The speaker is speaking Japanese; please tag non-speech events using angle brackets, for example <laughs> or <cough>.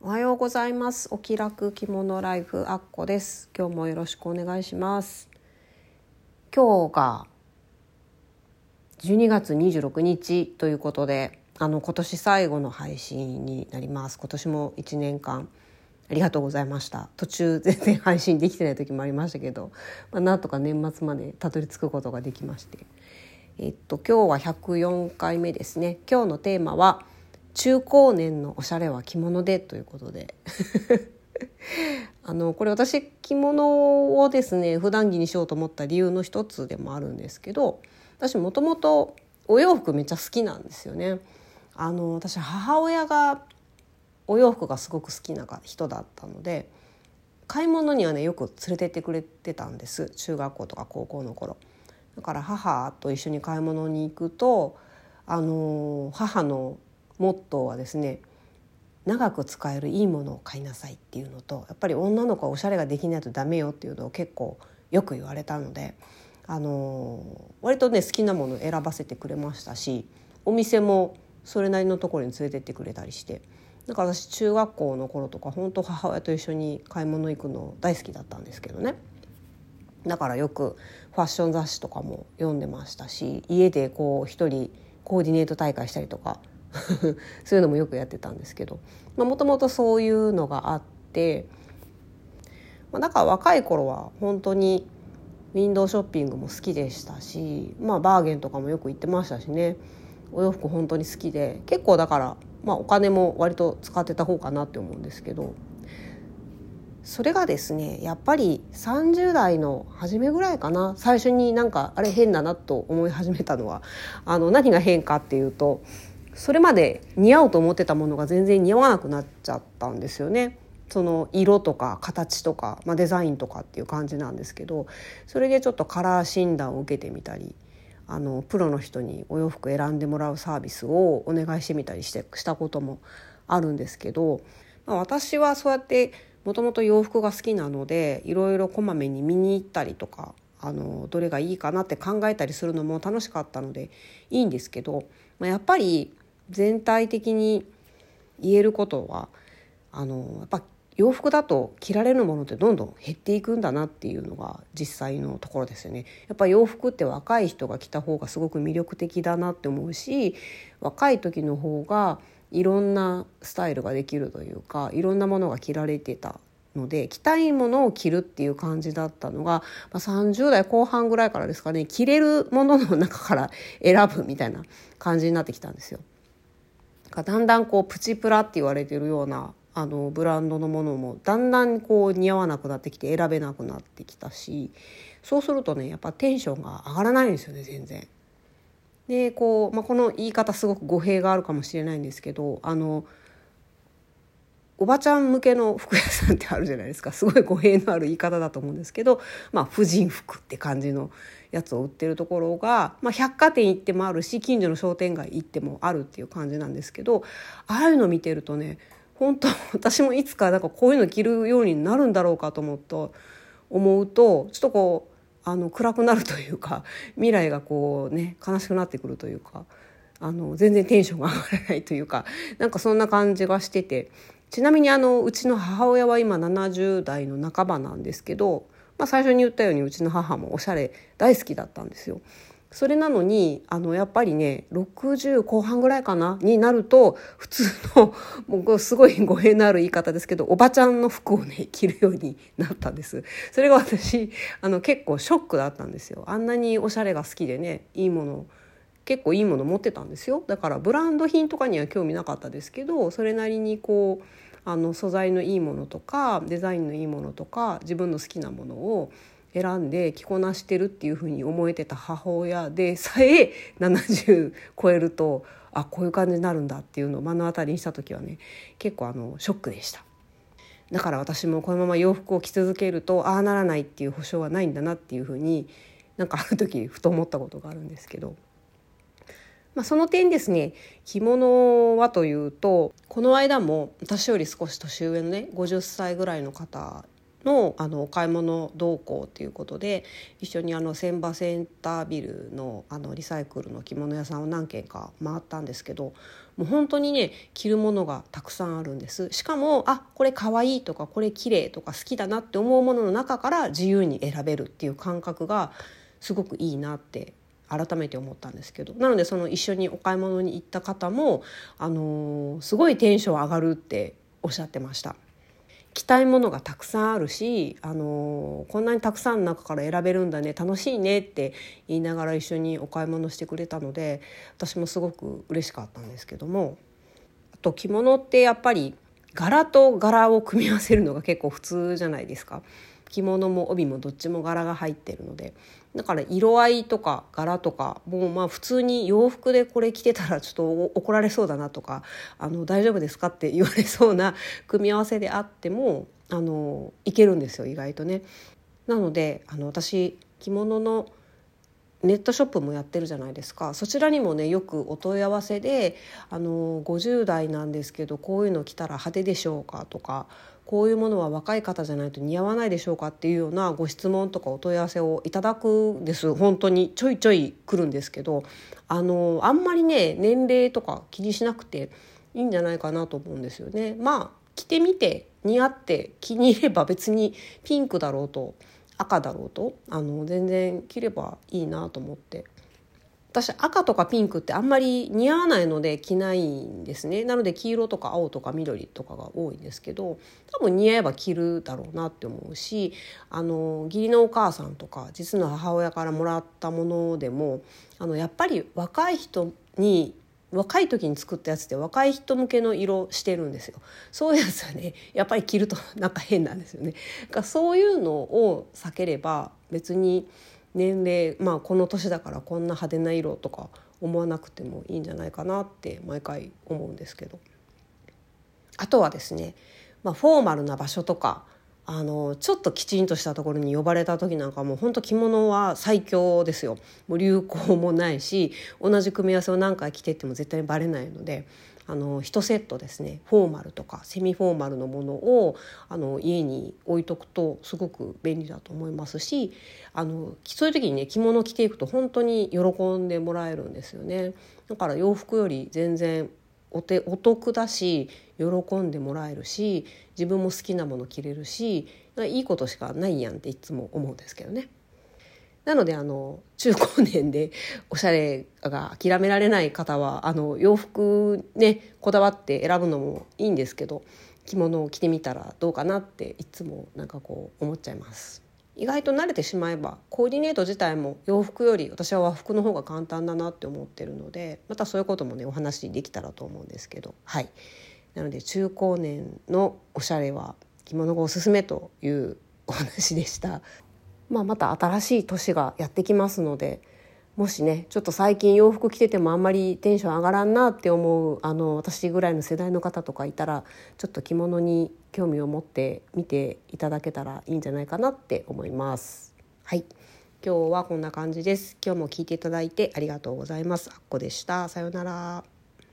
おはようございます。お気楽着物ライフアッコです。今日もよろしくお願いします。今日が12月26日ということであの今年最後の配信になります。今年も1年間ありがとうございました。途中全然配信できてない時もありましたけど、まあ、なんとか年末までたどり着くことができまして。えっと今日は104回目ですね。今日のテーマは「中高年のおしゃれは着物でということで。<laughs> あのこれ私着物をですね普段着にしようと思った理由の一つでもあるんですけど私もともとお洋服めっちゃ好きなんですよね。あの私母親がお洋服がすごく好きな人だったので買い物にはねよく連れてってくれてたんです。中学校とか高校の頃。だから母と一緒に買い物に行くとあの母のモットーはですね長く使えるいいものを買いなさいっていうのとやっぱり女の子はおしゃれができないとダメよっていうのを結構よく言われたので、あの割とね好きなもの選ばせてくれましたしお店もそれなりのところに連れてってくれたりしてだから私中学校の頃とか本当母親と一緒に買い物行くの大好きだったんですけどね。だからよくファッション雑誌とかも読んでましたし家でこう一人コーディネート大会したりとか <laughs> そういうのもよくやってたんですけどもともとそういうのがあって、まあ、だから若い頃は本当にウィンドウショッピングも好きでしたし、まあ、バーゲンとかもよく行ってましたしね。お洋服本当に好きで結構だから、まあ、お金も割と使ってた方かなって思うんですけどそれがですねやっぱり30代の初めぐらいかな。最初になんかあれ変だなと思い始めたのはあの何が変かっていうとそれまで似合うと思ってたものが全然似合わなくなっちゃったんですよね。その色とか形とか、まあ、デザインとかっていう感じなんですけどそれでちょっとカラー診断を受けてみたりあのプロの人にお洋服選んでもらうサービスをお願いしてみたりしてしたこともあるんですけど、まあ、私はそうやってもともと洋服が好きなのでいろいろこまめに見に行ったりとかあのどれがいいかなって考えたりするのも楽しかったのでいいんですけど、まあ、やっぱり全体的に言えることはあのやっぱ洋服だと着られるものってどんどん減っていくんだなっていうのが実際のところですよね。やっぱ洋服って若い人が着た方がすごく魅力的だなって思うし若い時の方がいろんなスタイルができるというかいろんなものが着られてたので着たいものを着るっていう感じだったのが、まあ、30代後半ぐらいからですかね着れるものの中から選ぶみたいな感じになってきたんですよ。だんだんこうプチプラって言われてるようなあのブランドのものもだんだんこう似合わなくなってきて選べなくなってきたしそうするとねやっぱテンションが上がらないんですよね全然。でこう、まあ、この言い方すごく語弊があるかもしれないんですけどあのおばちゃん向けの服屋さんってあるじゃないですかすごい語弊のある言い方だと思うんですけど、まあ、婦人服って感じのやつを売ってるところが、まあ、百貨店行ってもあるし近所の商店街行ってもあるっていう感じなんですけどああいうの見てるとね本当私もいつかなんかこういうの着るようになるんだろうかと思うと思うとちょっとこうあの暗くなるというか <laughs> 未来がこうね悲しくなってくるというかあの全然テンションが上がらないというかなんかそんな感じがしてて。ちなみにあのうちの母親は今70代の半ばなんですけど、まあ、最初に言ったようにうちの母もおしゃれ大好きだったんですよ。それなのにあのやっぱりね60後半ぐらいかなになると普通の <laughs> もうすごい語弊のある言い方ですけどおばちゃんの服をね着るようになったんです。それが私あの結構ショックだったんですよ。あんなにおしゃれが好きでねいいもの結構いいもの持ってたんですよ。だからブランド品とかには興味なかったですけどそれなりにこうあの素材のいいものとかデザインのいいものとか自分の好きなものを選んで着こなしてるっていうふうに思えてた母親でさえ70超えるとあこういう感じになるんだっていうのを目の当たりにした時はね結構あのショックでした。だから私もこのまま洋服を着続けるとああならないっていう保証はないんだなっていうふうになんかある時ふと思ったことがあるんですけど。まあ、その点ですね着物はというとこの間も私より少し年上のね50歳ぐらいの方のあのお買い物同行ということで一緒にあの千葉センタービルのあのリサイクルの着物屋さんを何軒か回ったんですけどもう本当にね着るものがたくさんあるんです。しかもあこれかわいいとかこれ綺麗とか好きだなって思うものの中から自由に選べるっていう感覚がすごくいいなって改めて思ったんですけどなのでその一緒にお買い物に行った方も、あのー、すごいテンション上がるっておっしゃってました。着たいものがたくさんあるし、あのー、こんなにたくさんの中から選べるんだね楽しいねって言いながら一緒にお買い物してくれたので私もすごく嬉しかったんですけどもあと着物ってやっぱり柄と柄を組み合わせるのが結構普通じゃないですか。着物も帯もどっちも柄が入ってるのでだから色合いとか柄とかもうまあ普通に洋服でこれ着てたらちょっと怒られそうだなとかあの大丈夫ですかって言われそうな <laughs> 組み合わせであってもあのいけるんですよ意外とね。なのであの私着物のネットショップもやってるじゃないですかそちらにもねよくお問い合わせであの50代なんですけどこういうの着たら派手でしょうかとかこういうものは若い方じゃないと似合わないでしょうかっていうようなご質問とかお問い合わせをいただくんです本当にちょいちょい来るんですけどあのあんまりね年齢とか気にしなくていいんじゃないかなと思うんですよね。まあ着てみて似合って気に入れば別にピンクだろうと赤だろうとあの全然着ればいいなと思って私赤とかピンクってあんまり似合わないので着ないんですね。なので黄色とか青とか緑とかが多いんですけど多分似合えば着るだろうなって思うしあの義理のお母さんとか実の母親からもらったものでもあのやっぱり若い人に若い時に作ったやつって若い人向けの色してるんですよ。そういうやつはねやっぱり着るとなんか変なんですよね。だからそういうのを避ければ別に年齢まあこの年だからこんな派手な色とか思わなくてもいいんじゃないかなって毎回思うんですけど。あとはですね、まあ、フォーマルな場所とかあのちょっときちんとしたところに呼ばれた時なんかもうほんと着物は最強ですよ。もう流行もないし同じ組み合わせを何回着てっても絶対にバレないのであの1セットですねフォーマルとかセミフォーマルのものをあの家に置いとくとすごく便利だと思いますしあのそういう時にね着物着ていくと本当に喜んでもらえるんですよね。だから洋服より全然お手お得だし喜んでもらえるし自分も好きなもの着れるしいいことしかないやんっていつも思うんですけどね。なのであの中高年で <laughs> おしゃれが諦められない方はあの洋服ねこだわって選ぶのもいいんですけど着物を着てみたらどうかなっていつもなんかこう思っちゃいます。意外と慣れてしまえばコーディネート自体も洋服より私は和服の方が簡単だなって思ってるのでまたそういうこともねお話できたらと思うんですけどはいなので中高年のおしゃれは着物がおすすめというお話でした。まあ、また新しい年がやってきますのでもしねちょっと最近洋服着ててもあんまりテンション上がらんなって思うあの私ぐらいの世代の方とかいたらちょっと着物に興味を持って見ていただけたらいいんじゃないかなって思います。はい今日はこんな感じです。今日も聞いていただいてありがとうございます。あっこでした。さようなら。